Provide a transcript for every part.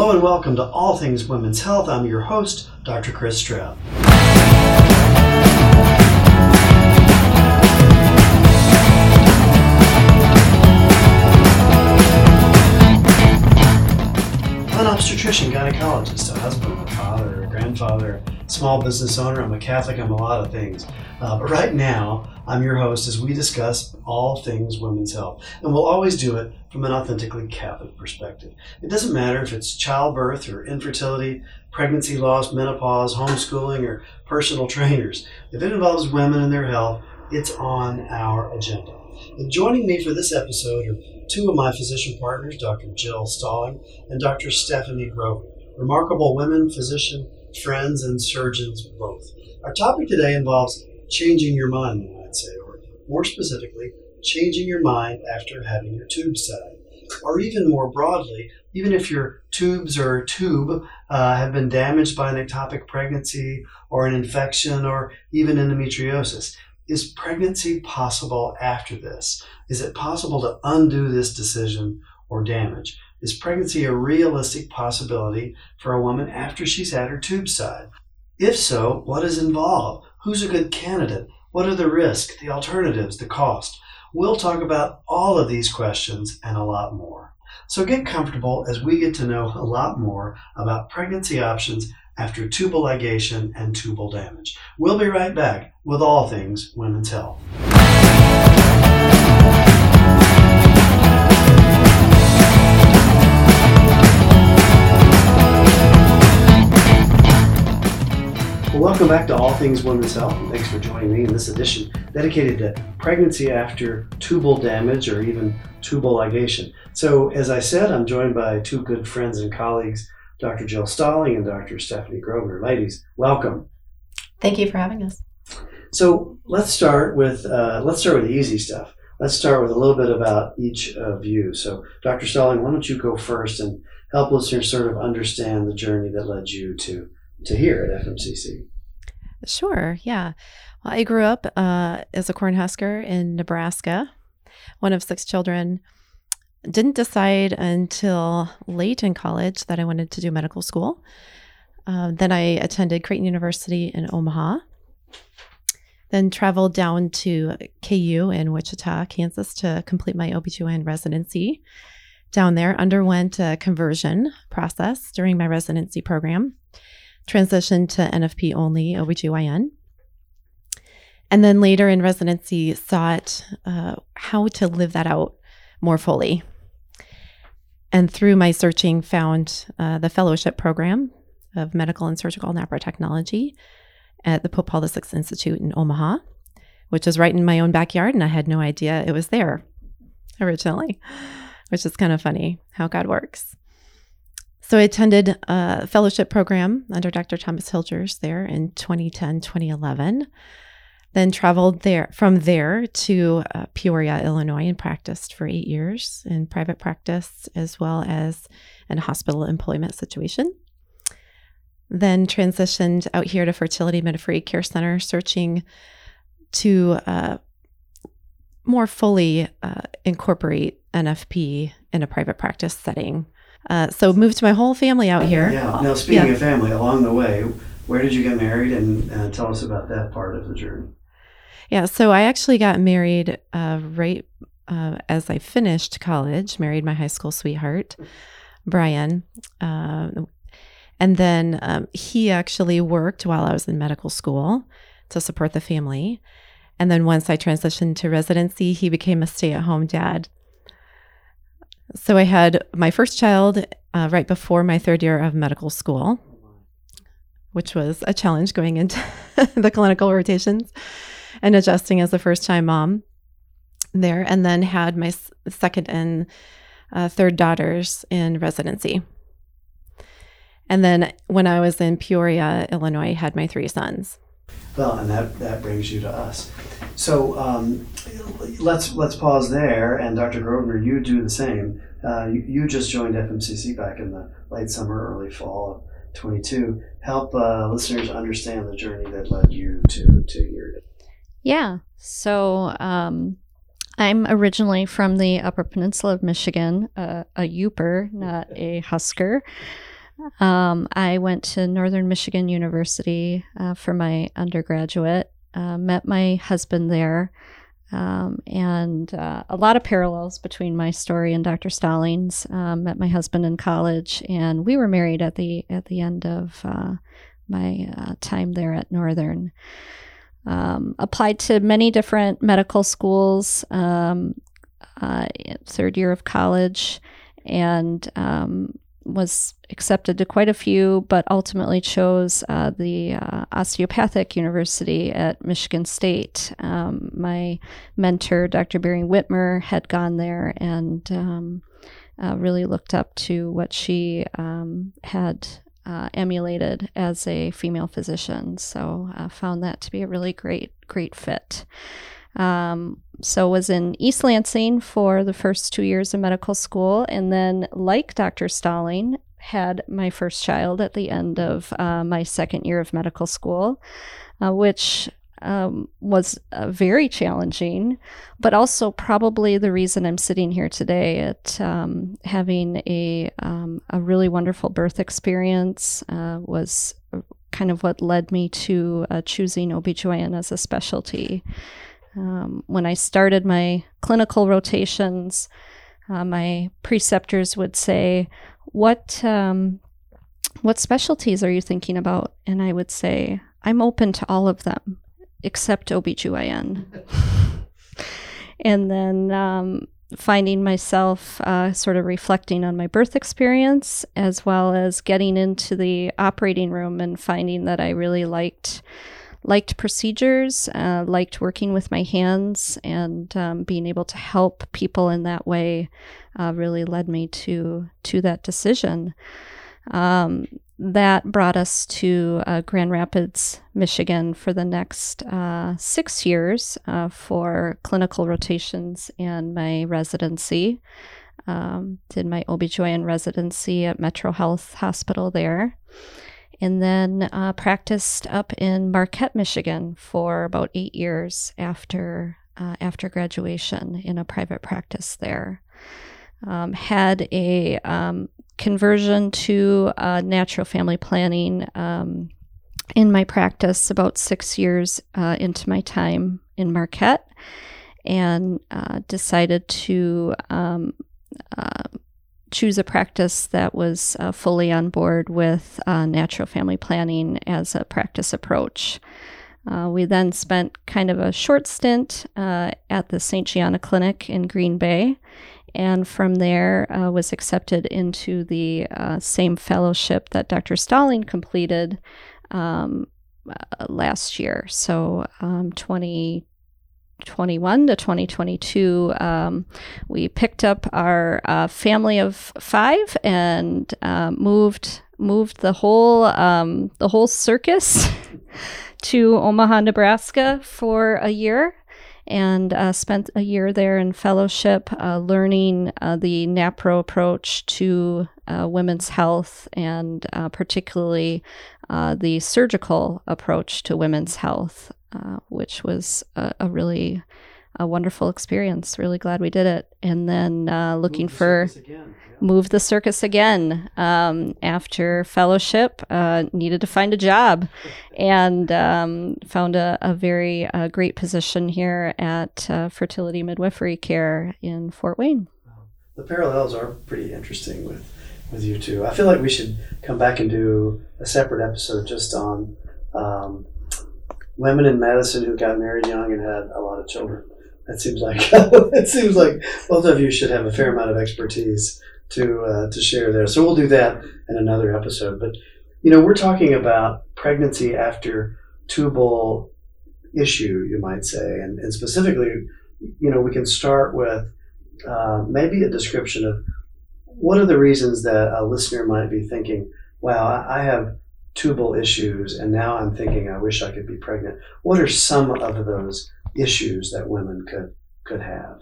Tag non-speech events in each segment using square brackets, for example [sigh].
Hello and welcome to All Things Women's Health. I'm your host, Dr. Chris Stroud. I'm an obstetrician, gynecologist, a husband, a father, a grandfather, small business owner. I'm a Catholic. I'm a lot of things. Uh, but right now, I'm your host as we discuss all things women's health. And we'll always do it from an authentically Catholic perspective. It doesn't matter if it's childbirth or infertility, pregnancy loss, menopause, homeschooling, or personal trainers. If it involves women and their health, it's on our agenda. And joining me for this episode are two of my physician partners, Dr. Jill Stalling and Dr. Stephanie Grosvenor. Remarkable women, physician, friends, and surgeons both. Our topic today involves changing your mind, you might say, or more specifically, changing your mind after having your tubes tied. Or even more broadly, even if your tubes or tube uh, have been damaged by an ectopic pregnancy or an infection or even endometriosis, is pregnancy possible after this? Is it possible to undo this decision or damage? Is pregnancy a realistic possibility for a woman after she's had her tubes tied? If so, what is involved? Who's a good candidate? What are the risks, the alternatives, the cost? We'll talk about all of these questions and a lot more. So get comfortable as we get to know a lot more about pregnancy options after tubal ligation and tubal damage. We'll be right back with all things women's health. Welcome back to All Things Women's Health, and thanks for joining me in this edition dedicated to pregnancy after tubal damage or even tubal ligation. So, as I said, I'm joined by two good friends and colleagues, Dr. Jill Stalling and Dr. Stephanie Grosvenor. Ladies, welcome. Thank you for having us. So, let's start with uh, let's start with the easy stuff. Let's start with a little bit about each of you. So, Dr. Stalling, why don't you go first and help listeners sort of understand the journey that led you to to here at FMCC? Sure, yeah. Well, I grew up uh, as a cornhusker in Nebraska, one of six children. Didn't decide until late in college that I wanted to do medical school. Uh, then I attended Creighton University in Omaha. Then traveled down to KU in Wichita, Kansas to complete my OBGYN residency. Down there, underwent a conversion process during my residency program transitioned to NFP only OBGYN. And then later in residency, sought uh, how to live that out more fully. And through my searching, found uh, the fellowship program of medical and surgical technology at the Pope Paul VI Institute in Omaha, which is right in my own backyard. And I had no idea it was there originally, which is kind of funny how God works. So I attended a fellowship program under Dr. Thomas Hilgers there in 2010, 2011. Then traveled there from there to uh, Peoria, Illinois, and practiced for eight years in private practice as well as in a hospital employment situation. Then transitioned out here to Fertility Midwifery Care Center, searching to uh, more fully uh, incorporate NFP in a private practice setting. Uh, so moved to my whole family out here. Yeah. Now, speaking yeah. of family, along the way, where did you get married, and uh, tell us about that part of the journey? Yeah. So I actually got married uh, right uh, as I finished college. Married my high school sweetheart, Brian. Uh, and then um, he actually worked while I was in medical school to support the family. And then once I transitioned to residency, he became a stay at home dad so I had my first child uh, right before my third year of medical school, which was a challenge going into [laughs] the clinical rotations and adjusting as a first time mom there. And then had my second and uh, third daughters in residency. And then when I was in Peoria, Illinois, had my three sons. Well, and that, that brings you to us. So um, let's let's pause there, and Dr. Grosvenor, you do the same. Uh, you, you, just joined FMCC back in the late summer, early fall of 22. Help uh, listeners understand the journey that led you to to here. Yeah. So um, I'm originally from the Upper Peninsula of Michigan, uh, a Yooper, not a Husker. Um, I went to Northern Michigan University uh, for my undergraduate, uh, met my husband there, um, and uh, a lot of parallels between my story and Dr. Stalling's. Um, met my husband in college, and we were married at the at the end of uh, my uh, time there at Northern. Um, applied to many different medical schools, um, uh, third year of college, and um, was accepted to quite a few, but ultimately chose uh, the uh, osteopathic university at Michigan State. Um, my mentor, Dr. Barry Whitmer, had gone there and um, uh, really looked up to what she um, had uh, emulated as a female physician. So uh, found that to be a really great, great fit. Um, so was in East Lansing for the first two years of medical school, and then, like Dr. Stalling, had my first child at the end of uh, my second year of medical school, uh, which um, was uh, very challenging, but also probably the reason I'm sitting here today at um, having a, um, a really wonderful birth experience uh, was kind of what led me to uh, choosing OBGYN as a specialty. Um, when I started my clinical rotations, uh, my preceptors would say, "What um, what specialties are you thinking about?" And I would say, "I'm open to all of them except OBGYN." and then um, finding myself uh, sort of reflecting on my birth experience as well as getting into the operating room and finding that I really liked liked procedures, uh, liked working with my hands, and um, being able to help people in that way uh, really led me to to that decision. Um, that brought us to uh, Grand Rapids, Michigan, for the next uh, six years uh, for clinical rotations and my residency. Um, did my OB/GYN residency at Metro Health Hospital there and then uh, practiced up in Marquette, Michigan for about eight years after uh, after graduation in a private practice there. Um, had a um, conversion to uh, natural family planning um, in my practice about six years uh, into my time in Marquette, and uh, decided to um, uh, choose a practice that was uh, fully on board with uh, natural family planning as a practice approach. Uh, we then spent kind of a short stint uh, at the St. Gianna Clinic in Green Bay, and from there uh, was accepted into the uh, same fellowship that Dr. Stalling completed um, last year. So, um, 20, 2021 to 2022, um, we picked up our uh, family of five and uh, moved moved the whole um, the whole circus [laughs] to Omaha, Nebraska for a year. And uh, spent a year there in fellowship, uh, learning uh, the NAPRO approach to uh, women's health and particularly the surgical approach to women's health. Uh, which was a, a, really a wonderful experience. Really glad we did it. And then uh, looking move for yeah. move the circus again um, after fellowship. Uh, needed to find a job, [laughs] and um, found a, a very uh, great position here at uh, Fertility Midwifery Care in Fort Wayne. The parallels are pretty interesting with with you too. I feel like we should come back and do a separate episode just on um, women in medicine who got married young and had a lot of children. That seems like [laughs] it seems like both of you should have a fair amount of expertise to uh, to share there. So we'll do that in another episode. But you know, we're talking about pregnancy after tubal issue, you might say, and, and specifically, you know, we can start with uh, maybe a description of what are the reasons that a listener might be thinking, "Wow, I have tubal issues, and now I'm thinking I wish I could be pregnant. What are some of those issues that women could could have?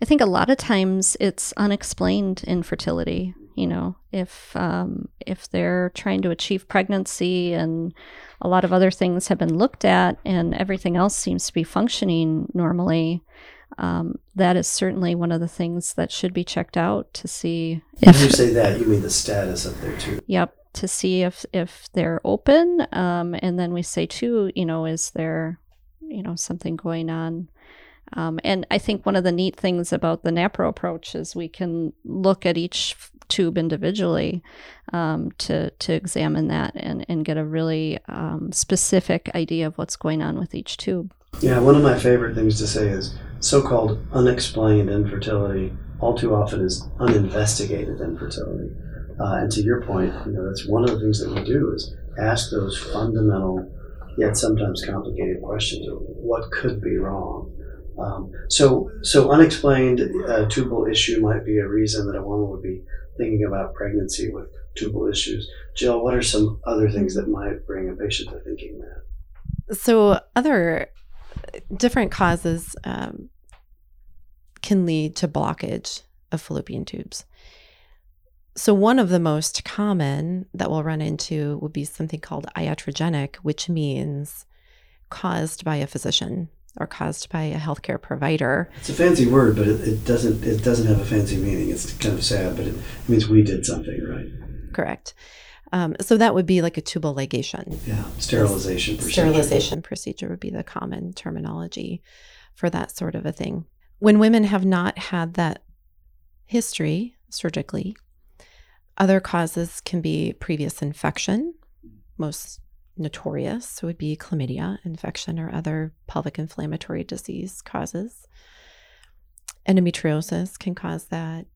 I think a lot of times it's unexplained infertility. You know, if um, if they're trying to achieve pregnancy and a lot of other things have been looked at and everything else seems to be functioning normally, um, that is certainly one of the things that should be checked out to see if when you say that you mean the status of their tube. Yep, to see if if they're open, um, and then we say too, you know, is there, you know, something going on um, and I think one of the neat things about the NAPRO approach is we can look at each tube individually um, to to examine that and, and get a really um, specific idea of what's going on with each tube. Yeah, one of my favorite things to say is so-called unexplained infertility all too often is uninvestigated infertility. Uh, and to your point, you know that's one of the things that we do is ask those fundamental yet sometimes complicated questions of what could be wrong um, so, so unexplained uh, tubal issue might be a reason that a woman would be thinking about pregnancy with tubal issues. Jill, what are some other things that might bring a patient to thinking that? So, other different causes um, can lead to blockage of fallopian tubes. So, one of the most common that we'll run into would be something called iatrogenic, which means caused by a physician or caused by a healthcare provider. It's a fancy word, but it, it doesn't it doesn't have a fancy meaning. It's kind of sad, but it means we did something right. Correct. Um, so that would be like a tubal ligation. Yeah, sterilization procedure. Sterilization procedure would be the common terminology for that sort of a thing. When women have not had that history surgically, other causes can be previous infection. Most notorious would be chlamydia infection or other pelvic inflammatory disease causes. Endometriosis can cause that.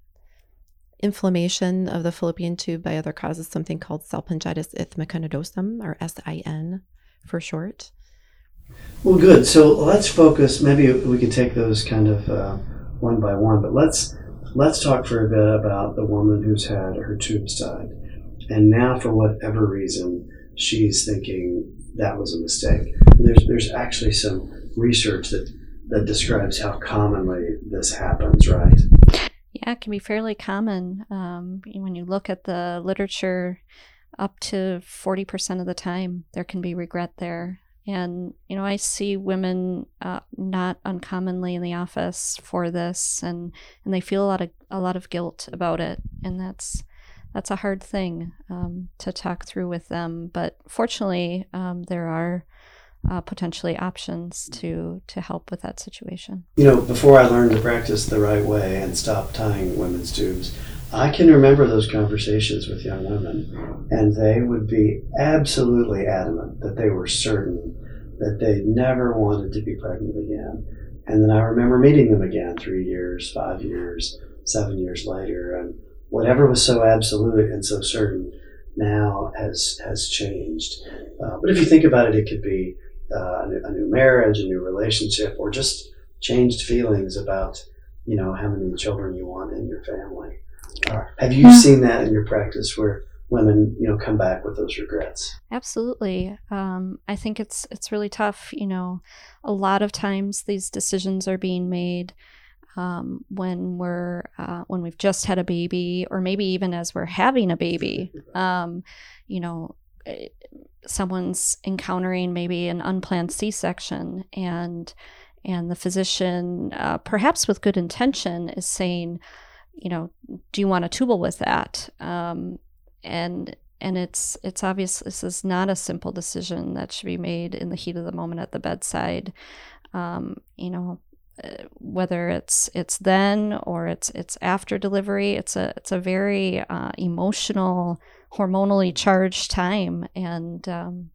Inflammation of the fallopian tube by other causes, something called salpingitis isthmica nodosa, or SIN for short. Well, good. So let's focus. Maybe we could take those kind of uh, one by one, but let's let's talk for a bit about the woman who's had her tubes tied, and now for whatever reason she's thinking that was a mistake. There's there's actually some research that that describes how commonly this happens, right? Yeah, can be fairly common. Um, when you look at the literature, up to 40% of the time, there can be regret there. And, you know, I see women uh, not uncommonly in the office for this, and, and they feel a lot of a lot of guilt about it. And that's that's a hard thing um, to talk through with them. But fortunately, um, there are uh, potentially options to to help with that situation. You know, before I learned to practice the right way and stop tying women's tubes, I can remember those conversations with young women, and they would be absolutely adamant that they were certain that they never wanted to be pregnant again. And then I remember meeting them again three years, five years, seven years later, and whatever was so absolute and so certain now has has changed. Uh, but if you think about it, it could be uh, a, new, a, new, marriage, a new relationship, or just changed feelings about you know how many children you want in your family. Uh, have you yeah. seen that in your practice where women you know come back with those regrets? Absolutely. Um, I think it's it's really tough. You know, a lot of times these decisions are being made um, when we're uh, when we've just had a baby, or maybe even as we're having a baby. [laughs] Um, you know, someone's encountering maybe an unplanned C-section, and and the physician, uh, perhaps with good intention, is saying, you know, do you want a tubal with that? Um, and and it's it's obvious this is not a simple decision that should be made in the heat of the moment at the bedside. Um, you know, whether it's it's then or it's it's after delivery it's a it's a very uh, emotional hormonally charged time and um,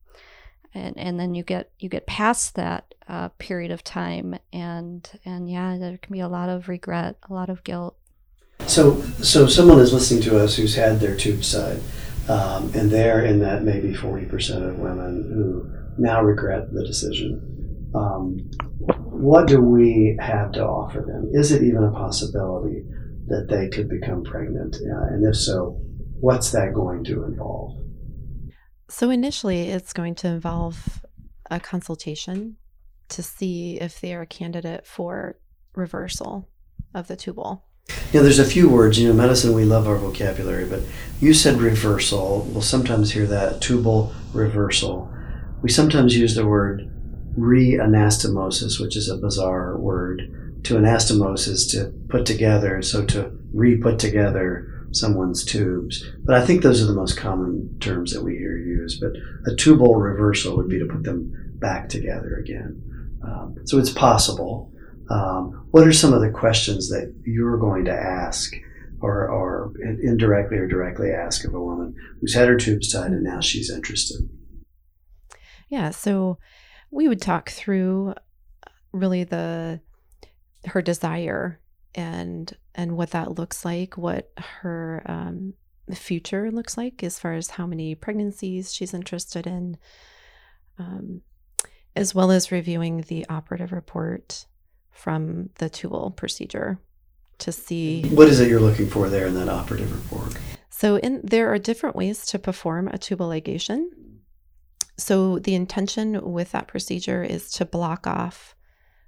and and then you get you get past that uh, period of time and and yeah there can be a lot of regret a lot of guilt so so someone is listening to us who's had their tube side um, and they're in that maybe 40% of women who now regret the decision um, what do we have to offer them? Is it even a possibility that they could become pregnant? Uh, and if so, what's that going to involve? So, initially, it's going to involve a consultation to see if they are a candidate for reversal of the tubal. Yeah, there's a few words. You know, medicine, we love our vocabulary, but you said reversal. We'll sometimes hear that tubal reversal. We sometimes use the word reanastomosis, which is a bizarre word. To anastomosis to put together, so to re put together someone's tubes. But I think those are the most common terms that we hear used. But a tubal reversal would be to put them back together again. Um, so it's possible. Um, what are some of the questions that you're going to ask or, or indirectly or directly ask of a woman who's had her tubes tied and now she's interested? Yeah, so we would talk through really the her desire and and what that looks like, what her um, future looks like as far as how many pregnancies she's interested in, um, as well as reviewing the operative report from the tubal procedure to see what is it you're looking for there in that operative report. So, in there are different ways to perform a tubal ligation. So, the intention with that procedure is to block off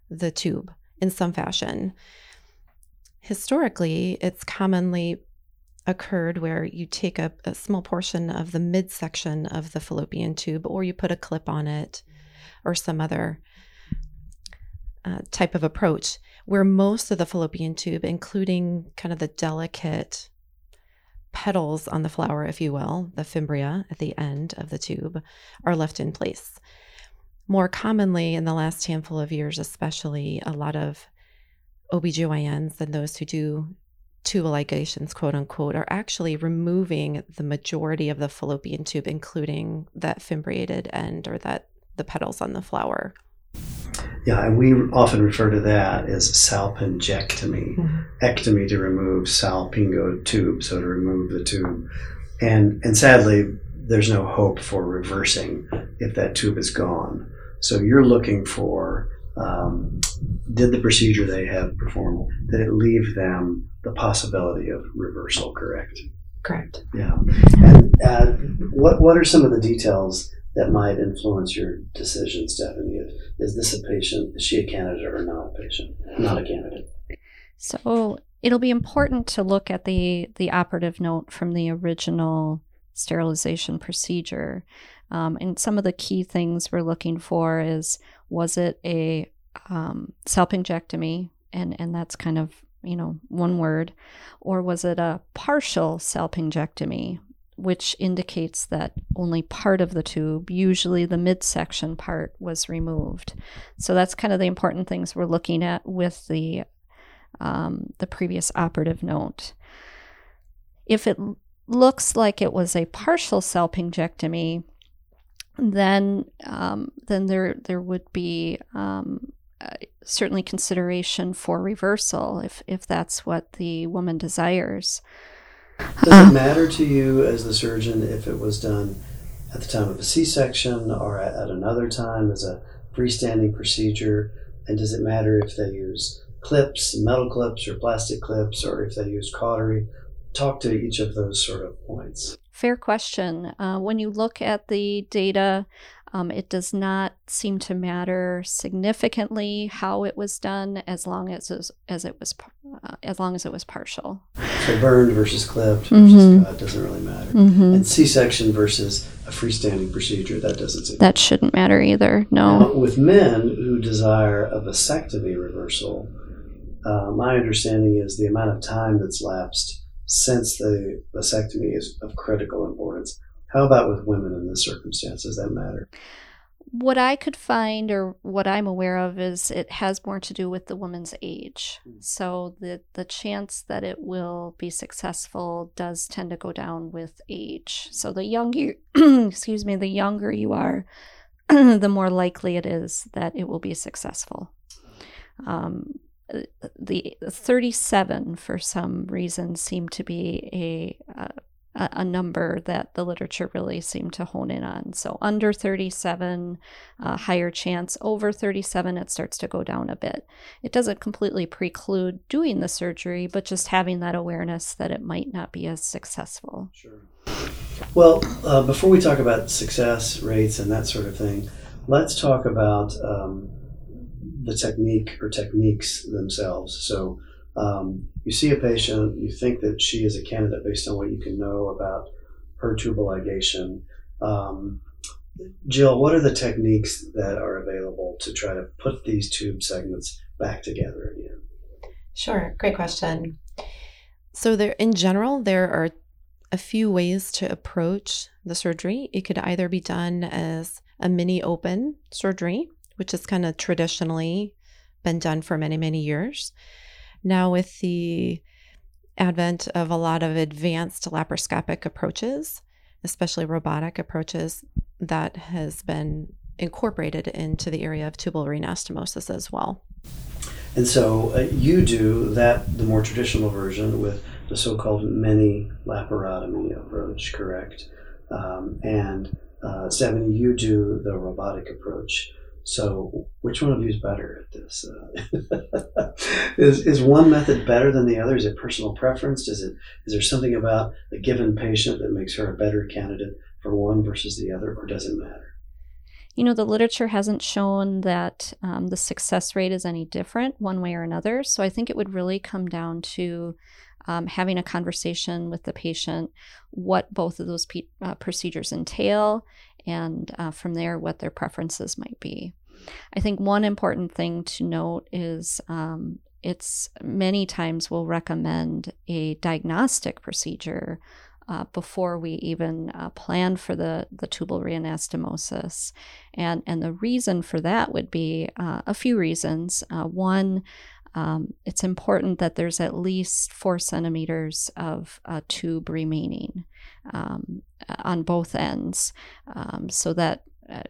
the tube in some fashion historically, it's commonly occurred where you take a, a, small portion of the midsection of the fallopian tube or you put a clip on it or some other uh, type of approach where most of the fallopian tube, including kind of the delicate petals on the flower, if you will, the fimbria at the end of the tube, are left in place. More commonly, in the last handful of years, especially, a lot of OBGYNs and those who do tubal ligations, quote unquote, are actually removing the majority of the fallopian tube, including that fimbriated end or that the petals on the flower. Yeah, and we often refer to that as salpingectomy. Mm-hmm. Ectomy to remove salpingo tube, so to remove the tube. And and sadly, there's no hope for reversing if that tube is gone. So you're looking for um, did the procedure they have performed, did it leave them the possibility of reversal, correct? Correct. Yeah. And uh, what, what are some of the details that might influence your decision, Stephanie? Is this a patient? Is she a candidate or not a patient? Not a candidate. So it'll be important to look at the the operative note from the original sterilization procedure. Um, and some of the key things we're looking for is was it a um, salpingectomy, and and that's kind of you know one word, or was it a partial salpingectomy, which indicates that only part of the tube, usually the midsection part, was removed. So that's kind of the important things we're looking at with the um, the previous operative note. If it looks like it was a partial salpingectomy, then um, then there there would be um, uh, certainly consideration for reversal if if that's what the woman desires. Does it matter to you as the surgeon if it was done at the time of a C-section or at, at another time as a freestanding procedure? And does it matter if they use clips, metal clips, or plastic clips, or if they use cautery? Talk to each of those sort of points. Fair question. Uh, when you look at the data, um, it does not seem to matter significantly how it was done, as long as it was, as it was uh, as long as it was partial. So burned versus clipped versus mm-hmm. cut doesn't really matter. Mm-hmm. And C-section versus a freestanding procedure that doesn't seem that shouldn't matter either. No. Now, with men who desire a vasectomy reversal, uh, my understanding is the amount of time that's lapsed since the vasectomy is of critical importance. How about with women in this circumstance? Does that matter? What I could find, or what I'm aware of, is it has more to do with the woman's age. Hmm. So the the chance that it will be successful does tend to go down with age. So the younger, [clears throat] excuse me, the younger you are, [clears throat] the more likely it is that it will be successful. Um, the 37 for some reason seemed to be a, a, a number that the literature really seemed to hone in on. So under 37, uh, higher chance. Over 37, it starts to go down a bit. It doesn't completely preclude doing the surgery, but just having that awareness that it might not be as successful. Sure. Well, uh, before we talk about success rates and that sort of thing, let's talk about um, the technique or techniques themselves. So, Um, you see a patient, you think that she is a candidate based on what you can know about her tubal ligation. Um, Jill, what are the techniques that are available to try to put these tube segments back together again? Sure, great question. So there in general there are a few ways to approach the surgery. It could either be done as a mini open surgery, which has kind of traditionally been done for many, many years. Now, with the advent of a lot of advanced laparoscopic approaches, especially robotic approaches, that has been incorporated into the area of tubal anastomosis as well. And so uh, you do that, the more traditional version, with the so called mini laparotomy approach, correct? Um, and uh, Stephanie, you do the robotic approach. So, which one of you is better at this? Uh, [laughs] is, is one method better than the other? Is it personal preference? Is it is there something about a given patient that makes her a better candidate for one versus the other, or does it matter? You know, the literature hasn't shown that um, the success rate is any different one way or another. So I think it would really come down to um, having a conversation with the patient, what both of those pe- uh, procedures entail, and uh, from there, what their preferences might be. I think one important thing to note is um, it's many times we'll recommend a diagnostic procedure uh, before we even uh, plan for the, the tubal reanastomosis. And, and the reason for that would be uh, a few reasons. Uh, one, um, it's important that there's at least four centimeters of tube remaining um, on both ends um, so that uh,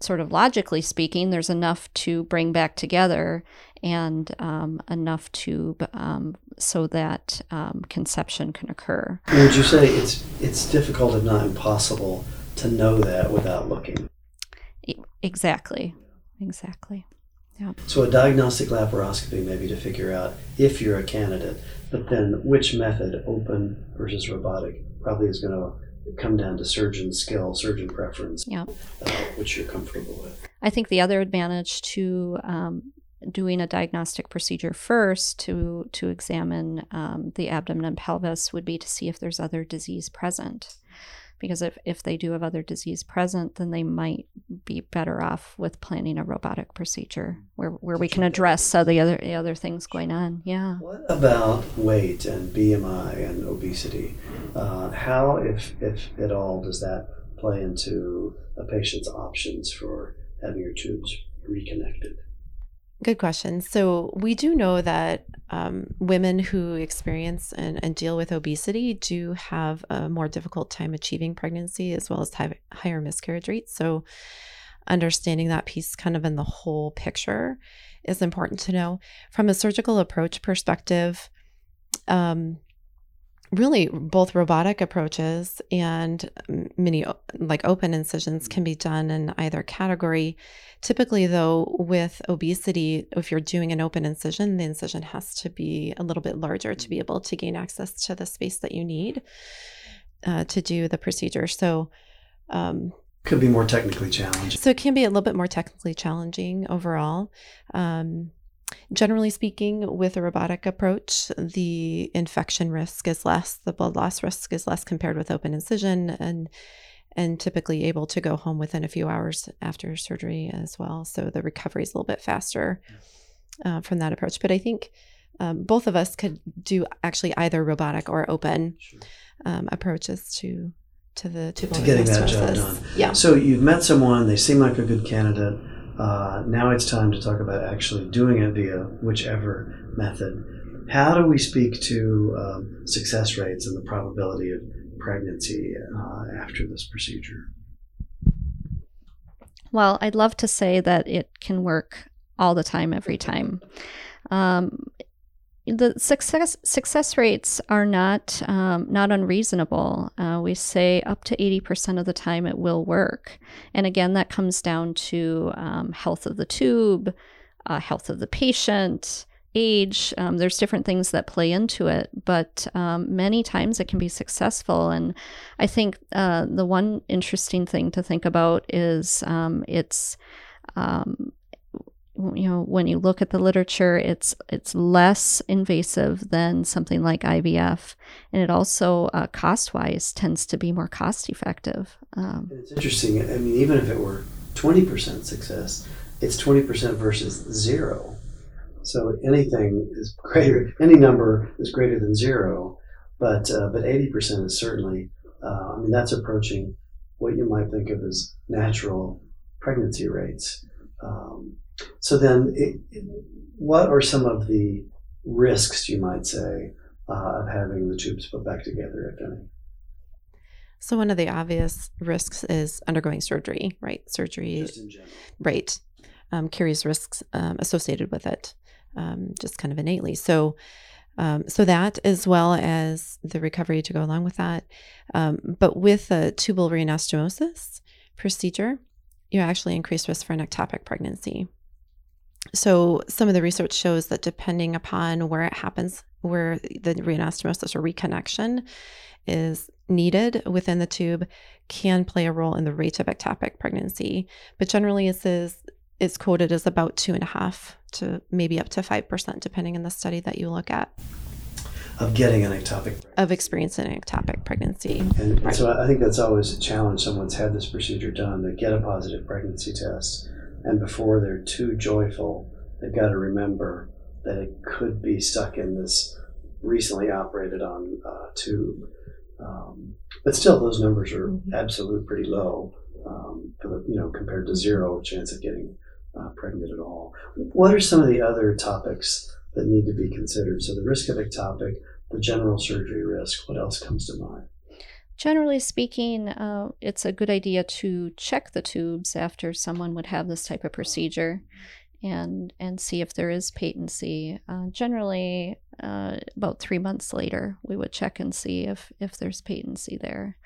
sort of logically speaking there's enough to bring back together and um, enough to um, so that um, conception can occur. Would you say it's it's difficult if not impossible to know that without looking? Exactly. Exactly. Yeah. So a diagnostic laparoscopy maybe to figure out if you're a candidate, but then which method, open versus robotic, probably is going to come down to surgeon skill, surgeon preference, yeah. Uh, which you're comfortable with. I think the other advantage to um, doing a diagnostic procedure first to to examine um, the abdomen and pelvis would be to see if there's other disease present because if, if they do have other disease present, then they might be better off with planning a robotic procedure where, where we can address some of the other the other things going on. Yeah. What about weight and BMI and obesity? Uh, how, if if at all, does that play into a patient's options for having your tubes reconnected? Good question. So, we do know that um, women who experience and, and, deal with obesity do have a more difficult time achieving pregnancy as well as high, higher miscarriage rates. So, understanding that piece kind of in the whole picture is important to know. From a surgical approach perspective, um, really both robotic approaches and many like open incisions can be done in either category. Typically though with obesity if you're doing an open incision the incision has to be a little bit larger to be able to gain access to the space that you need uh, to do the procedure. So um, could be more technically challenging. so it can be a little bit more technically challenging overall. Um, Generally speaking, with a robotic approach, the infection risk is less, the blood loss risk is less compared with open incision, and and typically able to go home within a few hours after surgery as well. So the recovery is a little bit faster uh, from that approach. But I think um, both of us could do actually either robotic or open um, approaches to to the to, to getting that job done. Yeah. So you've met someone; they seem like a good candidate uh, now it's time to talk about actually doing it via whichever method. How do we speak to um, success rates and the probability of pregnancy uh, after this procedure? Well, I'd love to say that it can work all the time, every time. Um, the success success rates are not um, not unreasonable. Uh, we say up to eighty percent of the time it will work, and again that comes down to um, health of the tube, uh, health of the patient, age. Um, there's different things that play into it, but um, many times it can be successful. And I think uh, the one interesting thing to think about is um, it's um, you know when you look at the literature it's it's less invasive than something like ivf and it also uh, cost wise tends to be more cost effective um, it's interesting i mean even if it were 20% success it's 20% versus zero. So anything is [laughs] greater any number is greater than zero. But uh, but 80% is certainly uh, i mean that's approaching what you might think of as natural pregnancy rates. Um, so then, it, what are some of the risks you might say uh, of having the tubes put back together, if any? So one of the obvious risks is undergoing surgery, right? Surgery, right, um, carries risks um, associated with it, um, just kind of innately. So, um, so that as well as the recovery to go along with that. Um, but with a tubal reanastomosis procedure, you actually increase risk for an ectopic pregnancy. So, some of the research shows that depending upon where it happens, where the reanastomosis or reconnection is needed within the tube, can play a role in the rate of ectopic pregnancy. But generally, this is is quoted as about two and a half to maybe up to five percent, depending on the study that you look at. Of getting an ectopic pregnancy. of experiencing an ectopic pregnancy. And, right. so I think that's always a challenge. Someone's had this procedure done to get a positive pregnancy test and before they're too joyful, they've got to remember that it could be stuck in this recently operated on uh, tube. Um, but still, those numbers are mm-hmm. absolute pretty low um, for the, you know compared to zero chance of getting uh, pregnant at all. What are some of the other topics that need to be considered? So the risk of ectopic, the general surgery risk. What else comes to mind? Generally speaking, uh, it's a good idea to check the tubes after someone would have this type of procedure and and see if there is patency. Uh, generally, uh, about three months later, we would check and see if if there's patency there.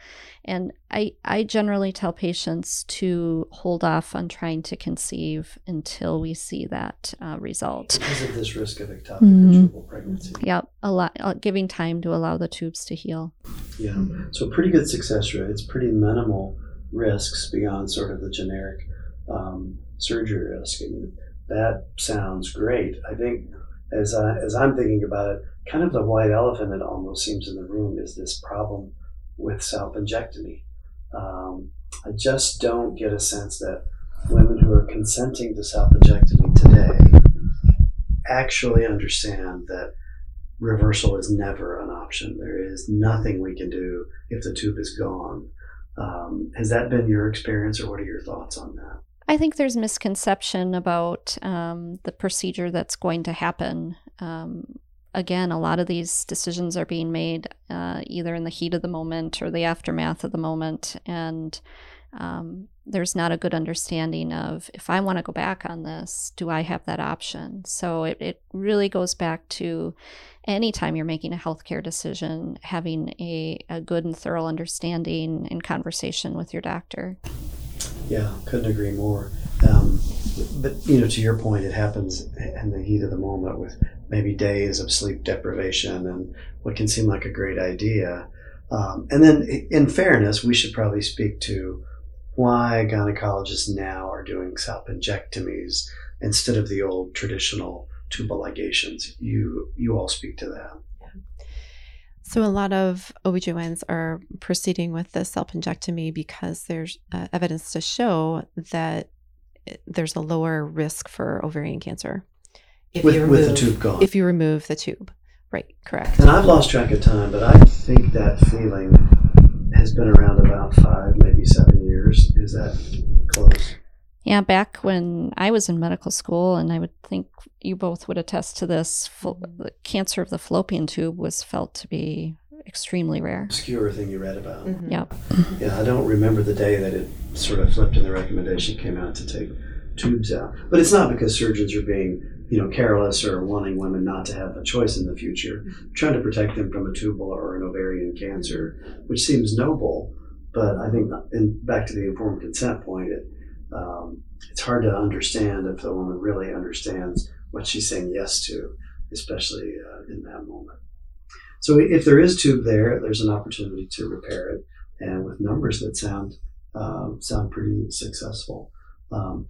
And I I generally tell patients to hold off on trying to conceive until we see that uh, result. Because of this risk of ectopic mm-hmm. pregnancy. Yep, a lot, uh, giving time to allow the tubes to heal. Yeah, so pretty good success rate. It's pretty minimal risks beyond sort of the generic um, surgery risk. I mean, that sounds great. I think as I, as I'm thinking about it, kind of the white elephant it almost seems in the room is this problem with salpingectomy. Um, I just don't get a sense that women who are consenting to salpingectomy today actually understand that reversal is never an option. There is nothing we can do if the tube is gone. Um, has that been your experience, or what are your thoughts on that? I think there's misconception about um, the procedure that's going to happen. Um, again, a lot of these decisions are being made uh, either in the heat of the moment or the aftermath of the moment, and um, there's not a good understanding of if I want to go back on this, do I have that option? So it, it really goes back to anytime you're making a healthcare decision, having a, a good and thorough understanding and conversation with your doctor. Yeah, couldn't agree more. Um, but you know, to your point, it happens in the heat of the moment with maybe days of sleep deprivation and what can seem like a great idea. Um, and then, in fairness, we should probably speak to why gynecologists now are doing salpingectomies instead of the old traditional tubal ligations. You you all speak to that. So, a lot of OBGYNs are proceeding with the salpingectomy because there's uh, evidence to show that there's a lower risk for ovarian cancer. If with, you remove, with the tube gone. If you remove the tube. Right, correct. And I've lost track of time, but I think that feeling has been around about five, maybe seven years. Is that close? Yeah, back when I was in medical school, and I would think you both would attest to this, the cancer of the fallopian tube was felt to be extremely rare. Obscure thing you read about. Mm-hmm. Yep. Yeah, I don't remember the day that it sort of flipped and the recommendation came out to take tubes out. But it's not because surgeons are being, you know, careless or wanting women not to have a choice in the future. trying to protect them from a tubal or an ovarian cancer, which seems noble. But I think, in, back to the informed consent point, it, um, it's hard to understand if the woman really understands what she's saying yes to, especially uh, in that moment. So if there is tube there, there's an opportunity to repair it, and with numbers that sound um, sound pretty successful. Um,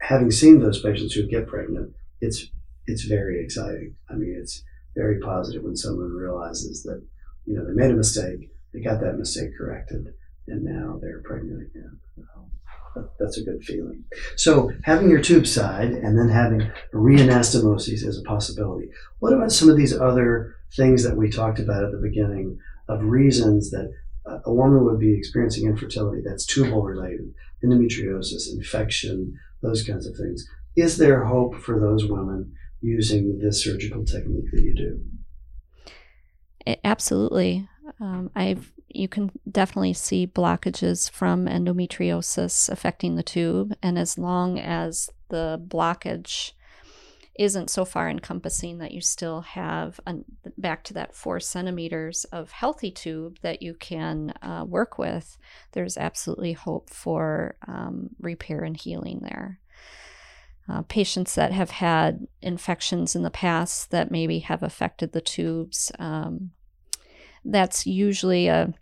having seen those patients who get pregnant, it's it's very exciting. I mean, it's very positive when someone realizes that you know they made a mistake, they got that mistake corrected, and now they're pregnant again. Um, that's a good feeling. So having your tube side and then having reanastomosis as a possibility. What about some of these other things that we talked about at the beginning of reasons that a woman would be experiencing infertility that's tubal related, endometriosis, infection, those kinds of things. Is there hope for those women using this surgical technique that you do? Absolutely. Um, I've you can definitely see blockages from endometriosis affecting the tube, and as long as the blockage isn't so far encompassing that you still have back to that four centimeters of healthy tube that you can uh, work with, there's absolutely hope for um, repair and healing there. Uh, patients that have had infections in the past that maybe have affected the tubes, um, that's usually a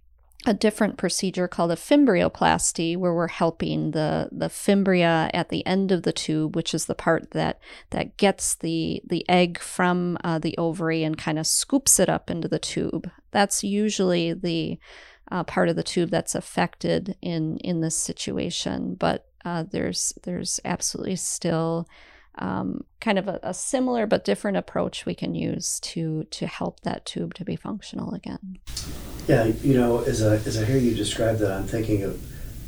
a different procedure called a fimbrioplasty where we're helping the the fimbria at the end of the tube which is the part that that gets the the egg from uh, the ovary and kind of scoops it up into the tube. That's usually the uh, part of the tube that's affected in in this situation but uh, there's there's absolutely still um, kind of a, a, similar but different approach we can use to to help that tube to be functional again. Yeah, you know, as I as I hear you describe that, I'm thinking of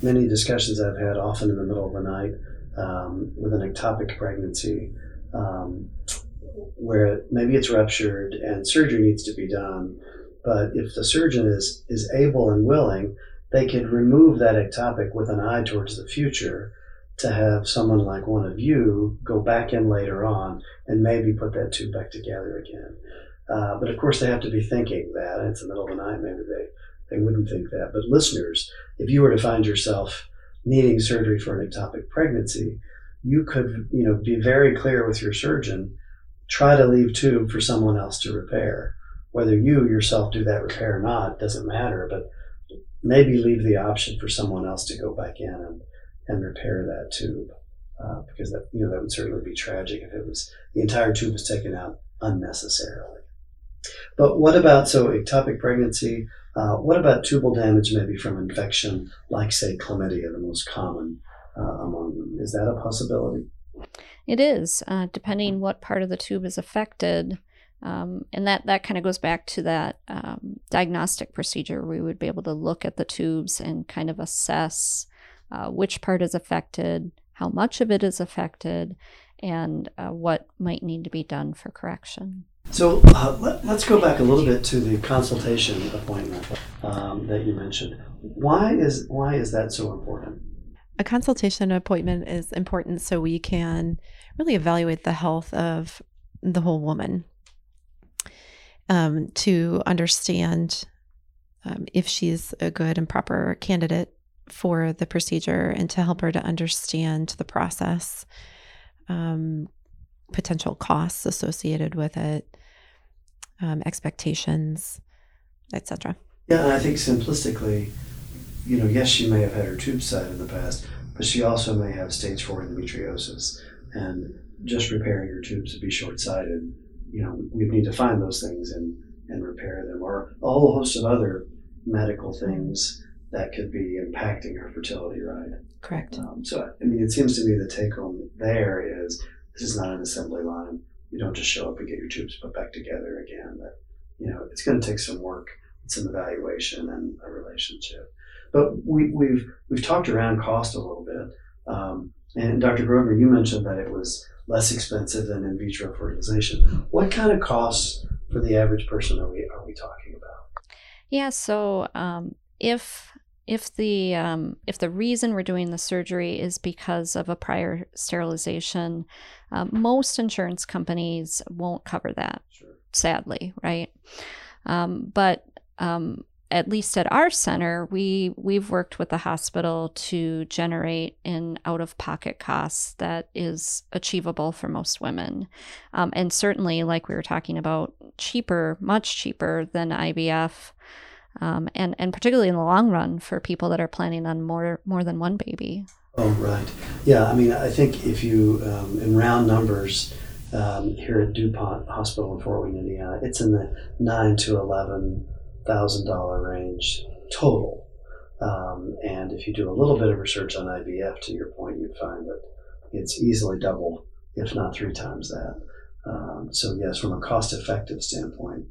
many discussions I've had, often in the middle of the night, um, with an ectopic pregnancy, um, where maybe it's ruptured and surgery needs to be done. But if the surgeon is is able and willing, they could remove that ectopic with an eye towards the future to have someone like one of you go back in later on and maybe put that tube back together again. Uh, but of course, they have to be thinking that. It's the middle of the night. Maybe they, they wouldn't think that. But listeners, if you were to find yourself needing surgery for an ectopic pregnancy, you could, you know, be very clear with your surgeon. Try to leave tube for someone else to repair. Whether you yourself do that repair or not doesn't matter. But maybe leave the option for someone else to go back in and and repair that tube. Uh, because that you know that would certainly be tragic if it was the entire tube was taken out unnecessarily. But what about so ectopic pregnancy? Uh, what about tubal damage, maybe from infection, like say chlamydia, the most common uh, among them? Is that a possibility? It is, uh, depending what part of the tube is affected. Um, and that, that kind of goes back to that um, diagnostic procedure. We would be able to look at the tubes and kind of assess uh, which part is affected, how much of it is affected, and uh, what might need to be done for correction. So uh, let, us go back a little bit to the consultation appointment um, that you mentioned. Why is why is that so important? A consultation appointment is important so we can really evaluate the health of the whole woman um, to understand um, if she's a good and proper candidate for the procedure and to help her to understand the process, um, potential costs associated with it, um, expectations, etc. Yeah, and I think simplistically, you know, yes, she may have had her tube side in the past, but she also may have stage four endometriosis, and just repairing her tubes would be short-sighted. You know, we need to find those things and and repair them, or a whole host of other medical things that could be impacting her fertility, right? Correct. Um, so, I mean, it seems to me the take home there is this is not an assembly line. You don't just show up and get your tubes put back together again. That you know, it's going to take some work, some evaluation, and a relationship. But we, we've we've talked around cost a little bit. Um, and Dr. Grosvenor, you mentioned that it was less expensive than in vitro fertilization. What kind of costs for the average person are we are we talking about? Yeah, so um, if if the um, if the reason we're doing the surgery is because of a prior sterilization, uh, most insurance companies won't cover that. Sure. Sadly, right? Um, but um, at least at our center, we we've worked with the hospital to generate an out of pocket cost that is achievable for most women, um, and certainly, like we were talking about, cheaper, much cheaper than IVF um, and and particularly in the long run for people that are planning on more more than one baby. Oh, right. Yeah, I mean, I think if you, um, in round numbers, um, here at DuPont Hospital in Fort Wayne, Indiana, it's in the nine to eleven thousand dollar range total. Um, and if you do a little bit of research on IVF, to your point, you'd find that it's easily double, if not three times that. Um, so yes, from a cost-effective standpoint,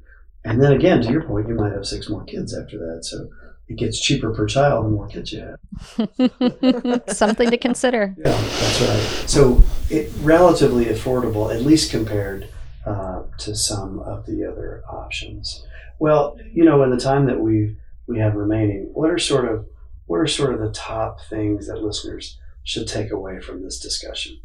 and then again, to your point, you might have six more kids after that. So it gets cheaper per child the more kids you have. [laughs] Something to consider. Yeah, that's right. So it relatively affordable, at least compared uh, to some of the other options. Well, you know, in the time that we we have remaining, what are sort of what are sort of the top things that listeners should take away from this discussion?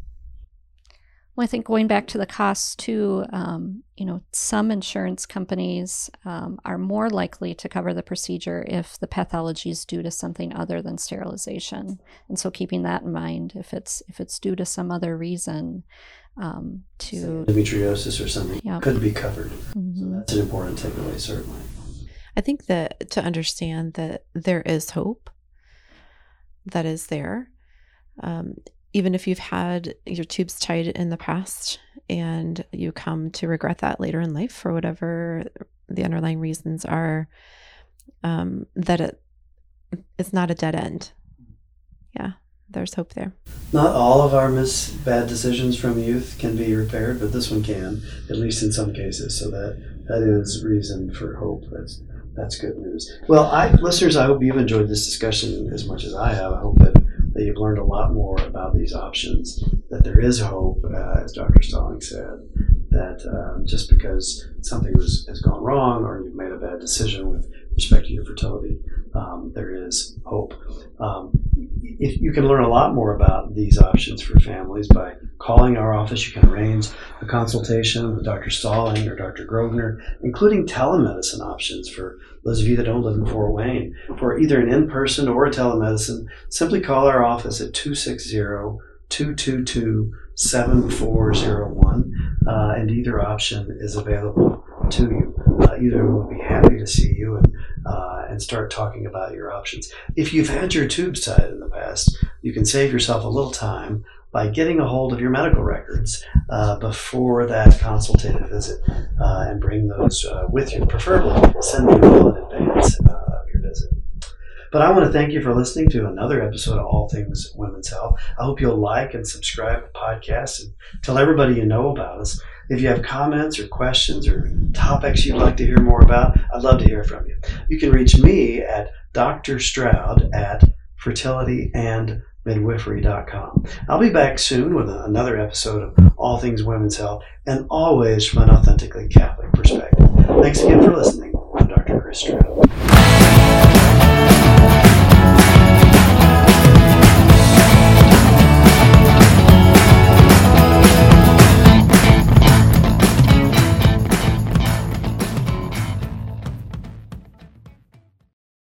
Well, I think going back to the costs too, um, you know, some insurance companies um, are more likely to cover the procedure if the pathology is due to something other than sterilization, and so keeping that in mind, if it's if it's due to some other reason, um, to endometriosis or something Yeah. could be covered. So Mhm. that's an important takeaway, certainly. I think that to understand that there is hope that is there, um, even if you've had your tubes tied in the past and you come to regret that later in life for whatever the underlying reasons are, um, that it it's not a dead end. Yeah, there's hope there. Not all of our mis bad decisions from youth can be repaired, but this one can, at least in some cases. So that that is reason for hope. That's that's good news. Well, I listeners, I hope you've enjoyed this discussion as much as I have. I hope that, that you've learned a lot more about these options. That there is hope, uh, as Dr. Stalling said. That um, just because something was, has gone wrong or you've made a bad decision with respect to your fertility, um, there is hope. Um, if you can learn a lot more about these options for families by calling our office. You can arrange a consultation with Dr. Stalling or Dr. Grosvenor, including telemedicine options for those of you that don't live in Fort Wayne. For either an in person or a telemedicine, simply call our office at 260 222 7401, uh, and either option is available to you. Uh, either will be happy to see you and, uh, and start talking about your options. If you've had your tubes tied in the past, you can save yourself a little time by getting a hold of your medical records uh, before that consultative visit uh, and bring those uh, with you. Preferably, send them well in advance uh, of your visit. But I want to thank you for listening to another episode of All Things Women's Health. I hope you'll like and subscribe to the podcast and tell everybody you know about us. If you have comments or questions or topics you'd like to hear more about, I'd love to hear from you. You can reach me at Dr. Stroud at fertilityandmidwifery.com. I'll be back soon with another episode of All Things Women's Health and always from an authentically Catholic perspective. Thanks again for listening. I'm Dr. Chris Stroud.